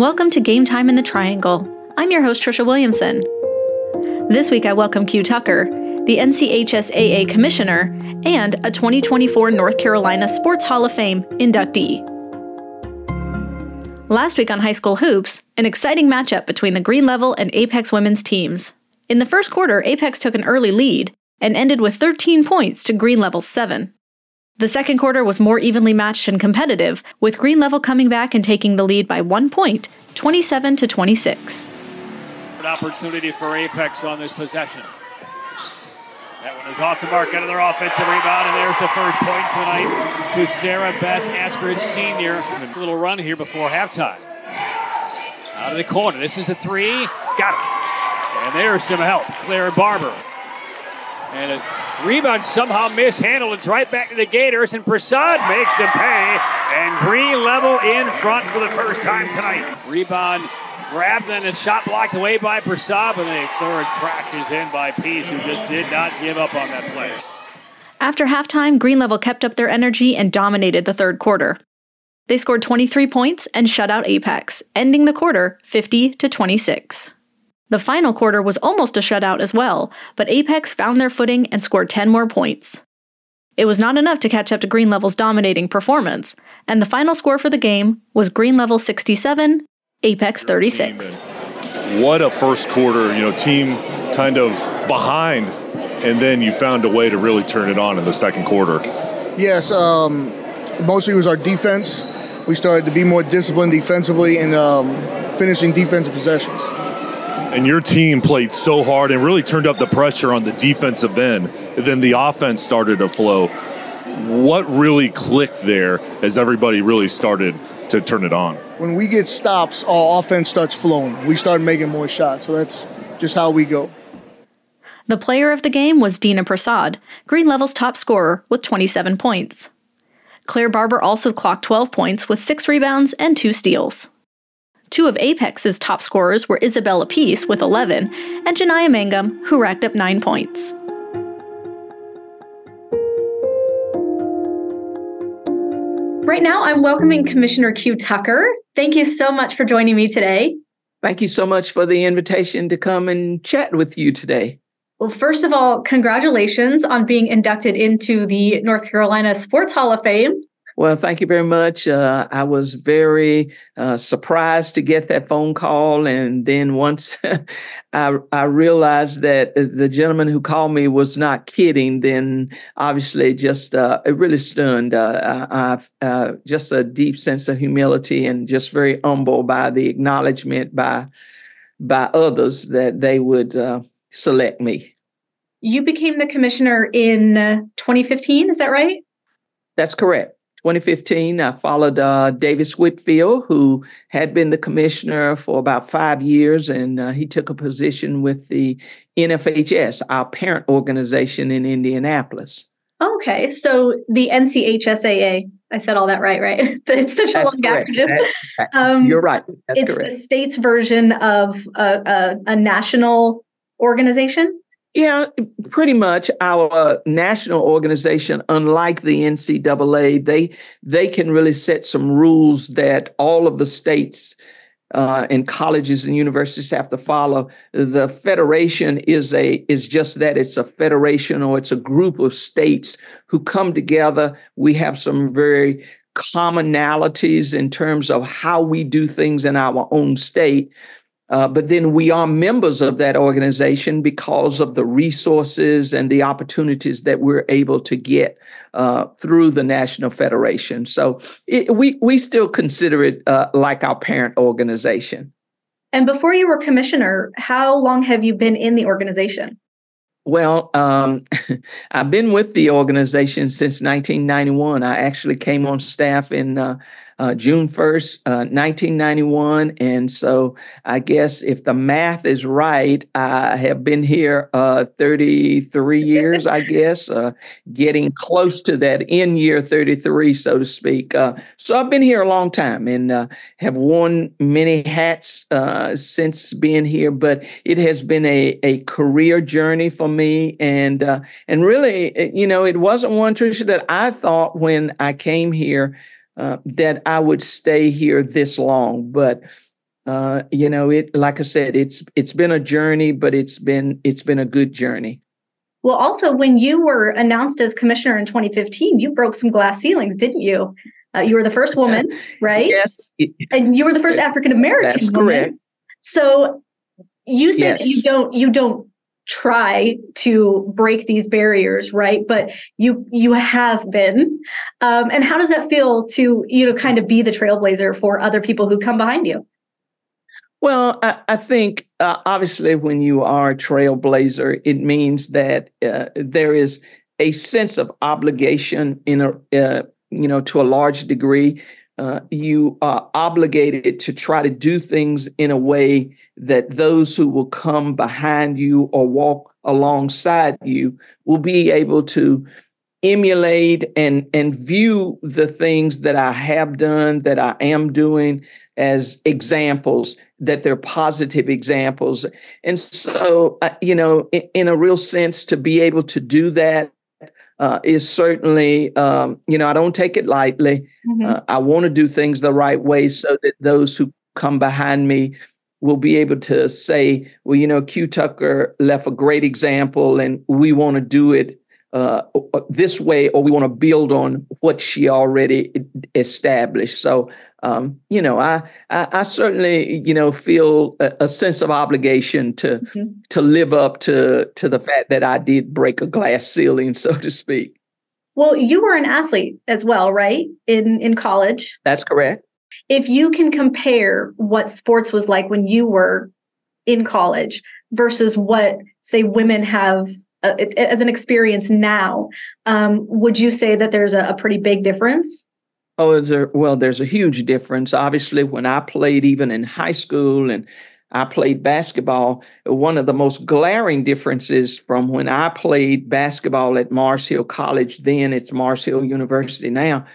Welcome to Game Time in the Triangle. I'm your host, Trisha Williamson. This week, I welcome Que Tucker, the NCHSAA Commissioner and a 2024 North Carolina Sports Hall of Fame inductee. Last week on High School Hoops, an exciting matchup between the Green Level and Apex women's teams. In the first quarter, Apex took an early lead and ended with 13 points to Green Level's 7. The second quarter was more evenly matched and competitive, with Green Level coming back and taking the lead by one point, 27 to 26. An opportunity for Apex on this possession. That one is off the mark, their offensive rebound, and there's the first point tonight to Sarah Bess Askridge Sr. A little run here before halftime. Out of the corner, this is a three, got it. And there's some help, Claire Barber. And a Rebound somehow mishandled. It's right back to the Gators, and Prasad makes them pay. And Green level in front for the first time tonight. Rebound grabbed and a shot blocked away by Prasad, and a third crack is in by Peace, who just did not give up on that play. After halftime, Green Level kept up their energy and dominated the third quarter. They scored 23 points and shut out Apex, ending the quarter 50 to 26. The final quarter was almost a shutout as well, but Apex found their footing and scored 10 more points. It was not enough to catch up to Green Level's dominating performance, and the final score for the game was Green Level 67, Apex 36. What a first quarter, you know, team kind of behind, and then you found a way to really turn it on in the second quarter. Yes, um, mostly it was our defense. We started to be more disciplined defensively and um, finishing defensive possessions and your team played so hard and really turned up the pressure on the defensive end. And then the offense started to flow. What really clicked there as everybody really started to turn it on? When we get stops, our offense starts flowing. We start making more shots. So that's just how we go. The player of the game was Dina Prasad, Green Level's top scorer with 27 points. Claire Barber also clocked 12 points with 6 rebounds and 2 steals. Two of Apex's top scorers were Isabella Peace with 11 and Janiyah Mangum, who racked up 9 points. Right now, I'm welcoming Commissioner Que Tucker. Thank you so much for joining me today. Thank you so much for the invitation to come and chat with you today. Well, first of all, congratulations on being inducted into the North Carolina Sports Hall of Fame. Well, thank you very much. Uh, I was very uh, surprised to get that phone call, and then once I, I, realized that the gentleman who called me was not kidding, then obviously just uh, it really stunned. Uh, I, uh, just a deep sense of humility and just very humble by the acknowledgement by by others that they would uh, select me. You became the commissioner in 2015, is that right? That's correct. 2015, I followed uh, Davis Whitfield, who had been the commissioner for about five years, and uh, he took a position with the NFHS, our parent organization in Indianapolis. Okay, so the NCHSAA, I said all that right, right? it's such That's a long correct. acronym. Um, You're right. That's it's correct. the state's version of a, a, a national organization. Yeah, pretty much. Our national organization, unlike the NCAA, they they can really set some rules that all of the states uh, and colleges and universities have to follow. The federation is a is just that. It's a federation or it's a group of states who come together. We have some very commonalities in terms of how we do things in our own state uh, but then we are members of that organization because of the resources and the opportunities that we're able to get uh, through the National Federation. So it, we we still consider it uh, like our parent organization. And before you were commissioner, how long have you been in the organization? Well, um, I've been with the organization since 1991. I actually came on staff in uh, June 1st, uh, 1991. And so I guess if the math is right, I have been here uh, 33 years, I guess, uh, getting close to that in year 33, so to speak. Uh, so I've been here a long time and uh, have worn many hats since being here, but it has been a, a career journey for me. And, and really, you know, it wasn't one, Trisha, that I thought when I came here uh, that I would stay here this long. But uh, you know, it like I said, it's it's been a journey, but it's been it's been a good journey. Well, also when you were announced as commissioner in 2015, you broke some glass ceilings, didn't you? Uh, you were the first woman, right? yes, and you were the first African American. That's correct. So you said Yes. you don't you don't try to break these barriers, right? But you you have been. Um, and how does that feel to you know kind of be the trailblazer for other people who come behind you? Well, I, I think uh, obviously when you are a trailblazer, it means that uh, there is a sense of obligation in a uh, you know to a large degree. Uh, you are obligated to try to do things in a way that those who will come behind you or walk alongside you will be able to emulate and and view the things that I have done that I am doing as examples that they're positive examples. And so uh, you know in, in, a real sense to be able to do that uh, is certainly um, you know I don't take it lightly mm-hmm. uh, I want to do things the right way so that those who come behind me will be able to say well you know Que Tucker left a great example and we want to do it uh, this way, or we want to build on what she already established. So, um, you know, I, I, I certainly you know feel a, a sense of obligation to mm-hmm. to live up to to the fact that I did break a glass ceiling, so to speak. Well, you were an athlete as well, right? In in college. That's correct. If you can compare what sports was like when you were in college versus what say women have uh, as an experience now, um, would you say that there's a, a pretty big difference? Oh, there, well, there's a huge difference. Obviously, when I played even in high school and I played basketball, one of the most glaring differences from when I played basketball at Mars Hill College, then it's Mars Hill University now.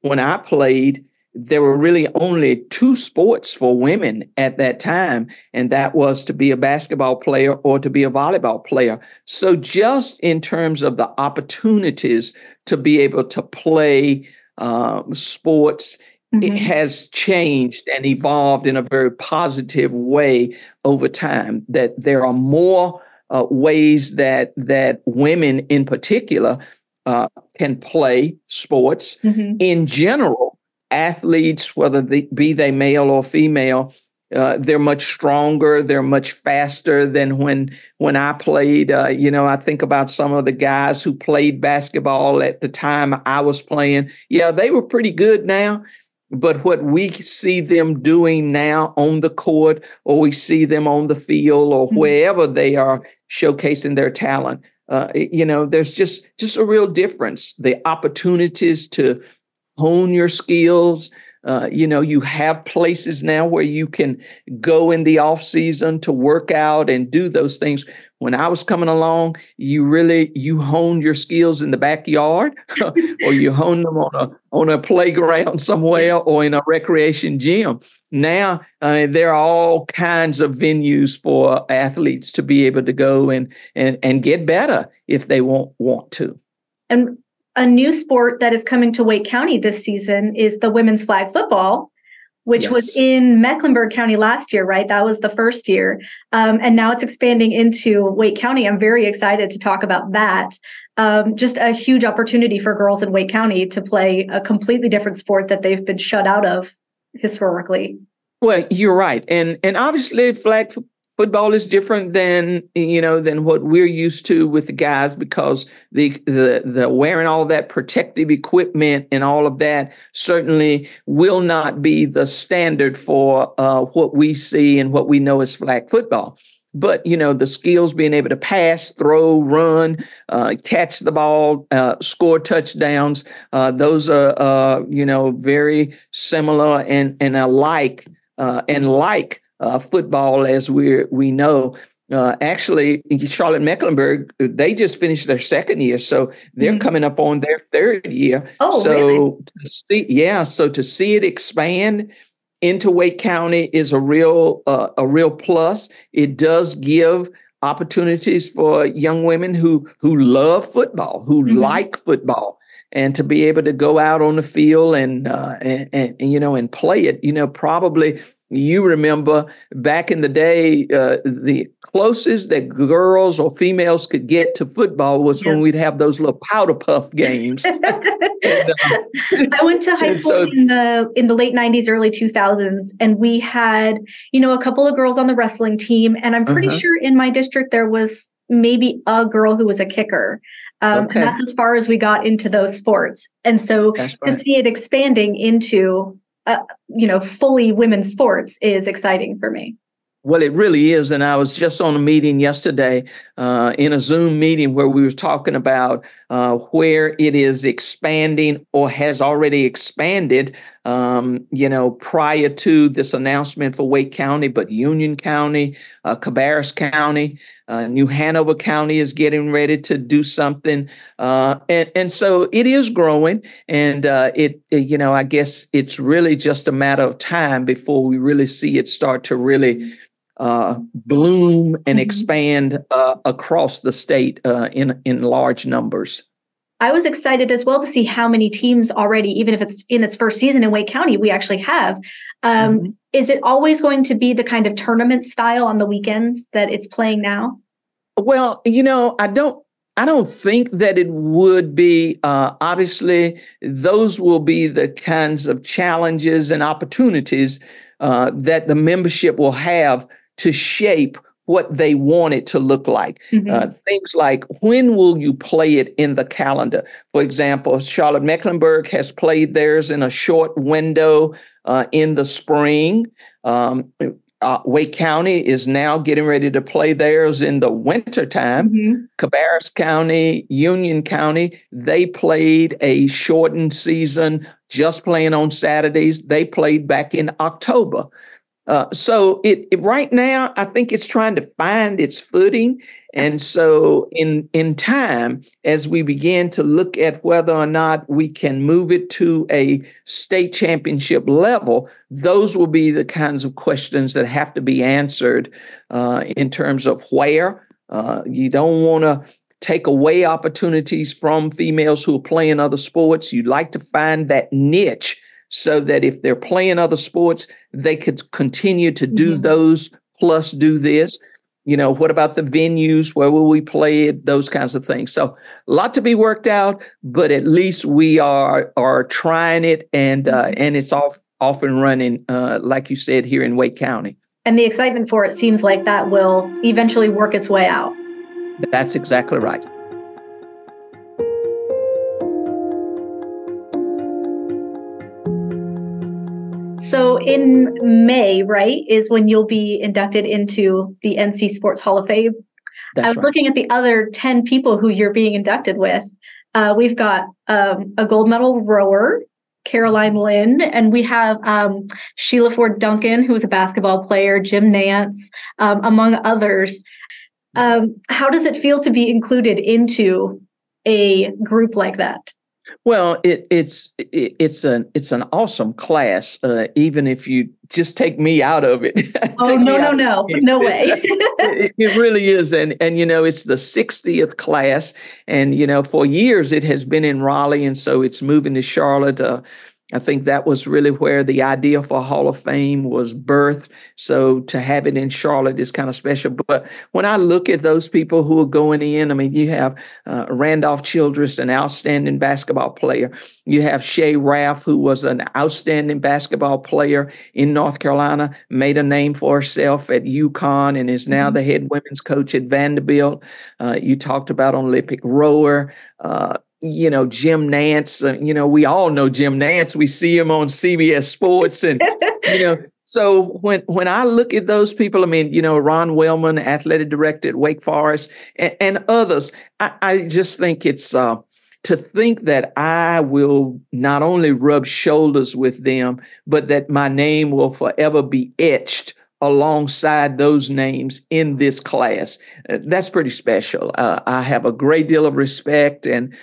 When I played, there were really only two sports for women at that time, and that was to be a basketball player or to be a volleyball player. So, just in terms of the opportunities to be able to play um, sports, mm-hmm. it has changed and evolved in a very positive way over time. That there are more uh, ways that that women, in particular, uh, can play sports mm-hmm. in general athletes, whether they be they male or female, uh, they're much stronger. They're much faster than when when I played. Uh, you know, I think about some of the guys who played basketball at the time I was playing. Yeah, they were pretty good now. But what we see them doing now on the court, or we see them on the field, or mm-hmm. wherever they are showcasing their talent, uh, you know, there's just just a real difference. The opportunities to hone your skills. Uh, you know, you have places now where you can go in the off season to work out and do those things. When I was coming along, you really you honed your skills in the backyard, or you honed them on a on a playground somewhere or in a recreation gym. Now uh, there are all kinds of venues for athletes to be able to go and and and get better if they want want to. And a new sport that is coming to Wake County this season is the women's flag football, which yes. was in Mecklenburg County last year, right? That was the first year. Um, and now it's expanding into Wake County. I'm very excited to talk about that. Um, just a huge opportunity for girls in Wake County to play a completely different sport that they've been shut out of historically. Well, you're right. And and obviously flag football is different than you know than what we're used to with the guys because the the the wearing all that protective equipment and all of that certainly will not be the standard for uh, what we see and what we know as flag football. But you know the skills being able to pass throw run uh, catch the ball uh, score touchdowns uh, those are uh, you know very similar and and alike uh, and like uh, football as we we know. Uh, actually, Charlotte Mecklenburg, they just finished their second year, so they're mm-hmm. coming up on their third year. Oh, so really? see, yeah, so to see it expand into Wake County is a real uh, a real plus. It does give opportunities for young women who who love football, who mm-hmm. like football, and to be able to go out on the field and, uh, and, and, and you know and play it. You know, probably you remember back in the day, uh, the closest that girls or females could get to football was yeah. when we'd have those little powder puff games. and, uh, I went to high school so, in the in the late '90s, early 2000s, and we had you know a couple of girls on the wrestling team, and I'm pretty uh-huh. sure in my district there was maybe a girl who was a kicker. Um, okay. And that's as far as we got into those sports. And so to see it expanding into uh, you know, fully women's sports is exciting for me. Well, it really is. And I was just on a meeting yesterday, uh, in a Zoom meeting where we were talking about uh, where it is expanding or has already expanded, um, you know, prior to this announcement for Wake County, but Union County, uh, Cabarrus County, uh, New Hanover County is getting ready to do something, uh, and and so it is growing. And uh, it, it, you know, I guess it's really just a matter of time before we really see it start to really uh, bloom and mm-hmm. expand uh, across the state uh, in in large numbers. I was excited as well to see how many teams already, even if it's in its first season in Wake County, we actually have. Um, mm-hmm. Is it always going to be the kind of tournament style on the weekends that it's playing now? Well, you know, I don't. I don't think that it would be. Uh, obviously, those will be the kinds of challenges and opportunities uh, that the membership will have to shape what they want it to look like. Mm-hmm. Uh, things like when will you play it in the calendar? For example, Charlotte Mecklenburg has played theirs in a short window uh, in the spring. Um, uh, Wake County is now getting ready to play theirs in the wintertime. mm hmm Cabarrus County, Union County, they played a shortened season just playing on Saturdays. They played back in October. Uh, so it, it, right now, I think it's trying to find its footing. And so in in time, as we begin to look at whether or not we can move it to a state championship level, those will be the kinds of questions that have to be answered uh, in terms of where. Uh, you don't want to take away opportunities from females who are playing other sports. You'd like to find that niche so that if they're playing other sports, they could continue to do mm-hmm. those plus do this. You know, what about the venues? Where will we play it? Those kinds of things. So, a lot to be worked out, but at least we are are trying it, and uh, mm-hmm. and it's off off and running, uh, like you said here in Wake County. And the excitement for it seems like that will eventually work its way out. That's exactly right. So in May, right, is when you'll be inducted into the NC Sports Hall of Fame. That's I was right. looking at the other 10 people who you're being inducted with. Uh, we've got um, a gold medal rower, Caroline Lind, and we have um, Sheila Ford Duncan, who is a basketball player, Jim Nantz, um, among others. Um, how does it feel to be included into a group like that? Well, it, it's it, it's an it's an awesome class. Uh, even if you just take me out of it. oh no no no no way! it, it, really is, and and you know it's the 60th class, and you know for years it has been in Raleigh, and so it's moving to Charlotte. Uh, I think that was really where the idea for Hall of Fame was birthed. So to have it in Charlotte is kind of special. But when I look at those people who are going in, I mean, you have uh, Randolph Childress, an outstanding basketball player. You have Shea Ralph, who was an outstanding basketball player in North Carolina, made a name for herself at UConn, and is now mm-hmm. the head women's coach at Vanderbilt. Uh, you talked about Olympic rower. Uh, you know, Jim Nantz. Uh, you know, we all know Jim Nantz. We see him on CBS Sports, and you know, so when when I look at those people, I mean, you know, Ron Wellman, athletic director at Wake Forest, and, and others, I, I, just think it's uh, to think that I will not only rub shoulders with them, but that my name will forever be etched alongside those names in this class. Uh, that's pretty special. Uh, I have a great deal of respect and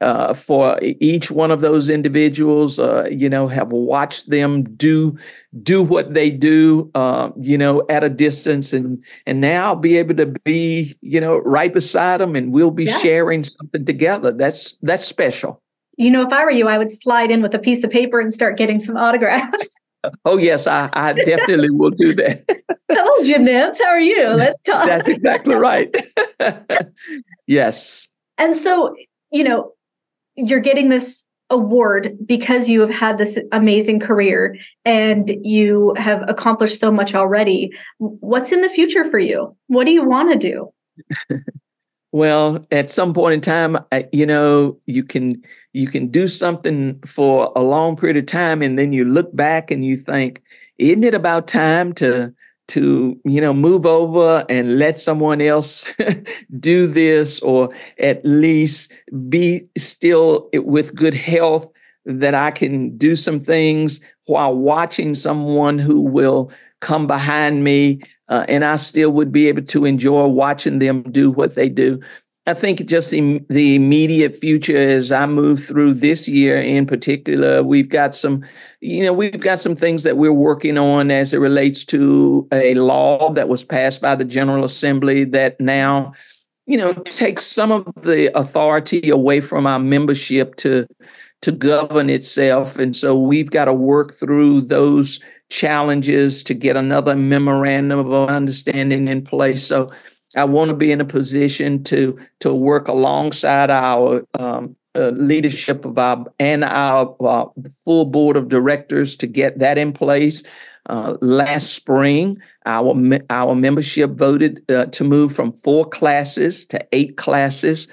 uh, for each one of those individuals. Uh, you know, have watched them do do what they do. Uh, you know, at a distance, and and now be able to be you know right beside them, and we'll be yeah. sharing something together. That's that's special. You know, if I were you, I would slide in with a piece of paper and start getting some autographs. Oh yes, I, I definitely will do that. Hello, Jim Nantz. How are you? Let's talk. That's exactly right. yes. And so, you know, you're getting this award because you have had this amazing career and you have accomplished so much already. What's in the future for you? What do you want to do? well, at some point in time, you know, you can you can do something for a long period of time and then you look back and you think, isn't it about time to to you know move over and let someone else do this or at least be still with good health that I can do some things while watching someone who will come behind me uh, and I still would be able to enjoy watching them do what they do. I think just the, the immediate future as I move through this year in particular, we've got some, you know, we've got some things that we're working on as it relates to a law that was passed by the General Assembly that now, you know, takes some of the authority away from our membership to to govern itself. And so we've got to work through those challenges to get another memorandum of understanding in place. So I want to be in a position to to work alongside our um, uh, leadership of our and our uh, full board of directors to get that in place. Uh, last spring, our our membership voted uh, to move from four classes to eight classes.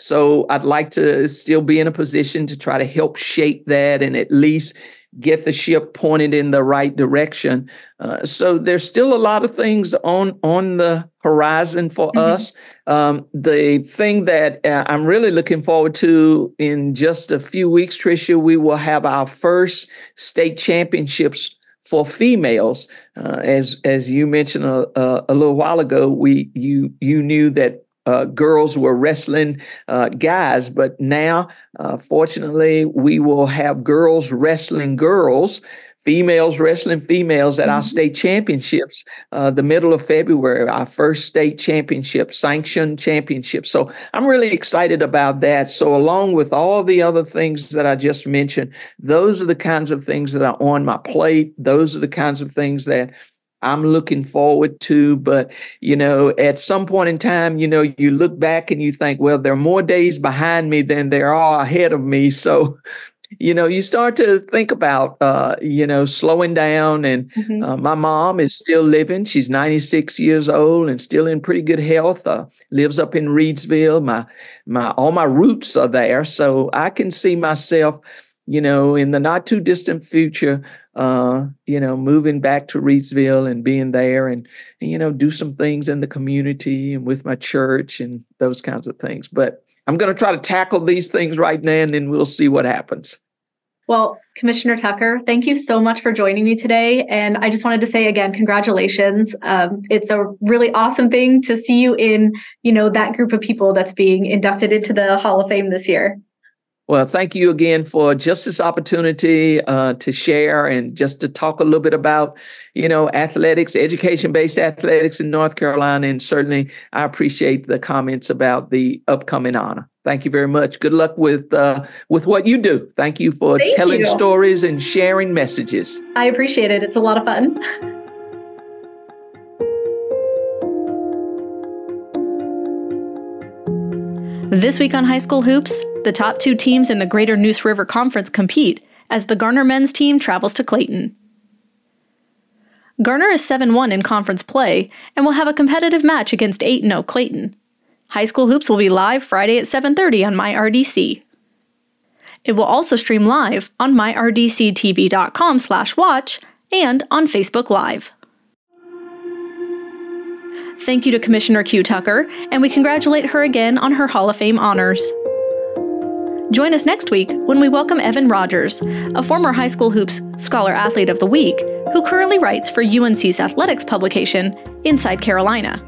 So I'd like to still be in a position to try to help shape that and at least get the ship pointed in the right direction. Uh, so there's still a lot of things on on the horizon for mm-hmm. us. Um, the thing that uh, I'm really looking forward to in just a few weeks, Trisha, we will have our first state championships for females. Uh, as as you mentioned a, a, a little while ago, we you you knew that uh, girls were wrestling uh, guys, but now, uh, fortunately, we will have girls wrestling girls, females wrestling females at mm-hmm. our state championships, uh, the middle of February, our first state championship, sanctioned championship. So I'm really excited about that. So, along with all the other things that I just mentioned, those are the kinds of things that are on my plate. Those are the kinds of things that I'm looking forward to. But, you know, at some point in time, you know, you look back and you think, well, there are more days behind me than there are ahead of me. So, you know, you start to think about, uh, you know, slowing down. And mm-hmm. uh, my mom is still living. She's 96 years old and still in pretty good health. Uh, lives up in Reidsville. My, my, all my roots are there, so I can see myself you know, in the not too distant future, uh, you know, moving back to Reidsville and being there and, and, you know, do some things in the community and with my church and those kinds of things. But I'm going to try to tackle these things right now and then we'll see what happens. Well, Commissioner Tucker, thank you so much for joining me today. And I just wanted to say again, congratulations. Um, it's a really awesome thing to see you in, you know, that group of people that's being inducted into the Hall of Fame this year. Well, thank you again for just this opportunity uh, to share and just to talk a little bit about, you know, athletics, education-based athletics in North Carolina, and certainly I appreciate the comments about the upcoming honor. Thank you very much. Good luck with uh, with what you do. Thank you for thank telling you. stories and sharing messages. I appreciate it. It's a lot of fun. This week on High School Hoops, the top two teams in the Greater Neuse River Conference compete as the Garner men's team travels to Clayton. Garner is 7 1 in conference play and will have a competitive match against 8 0 Clayton. High School Hoops will be live Friday at 7:30 on MyRDC. It will also stream live on myrdctv.com/watch and on Facebook Live. Thank you to Commissioner Que Tucker, and we congratulate her again on her Hall of Fame honors. Join us next week when we welcome Evan Rogers, a former high school hoops scholar athlete of the week who currently writes for UNC's athletics publication, Inside Carolina.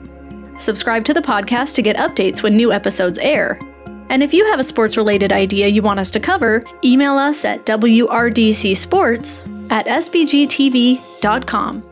Subscribe to the podcast to get updates when new episodes air. And if you have a sports related idea you want us to cover, email us at wrdcsports at sbgtv.com.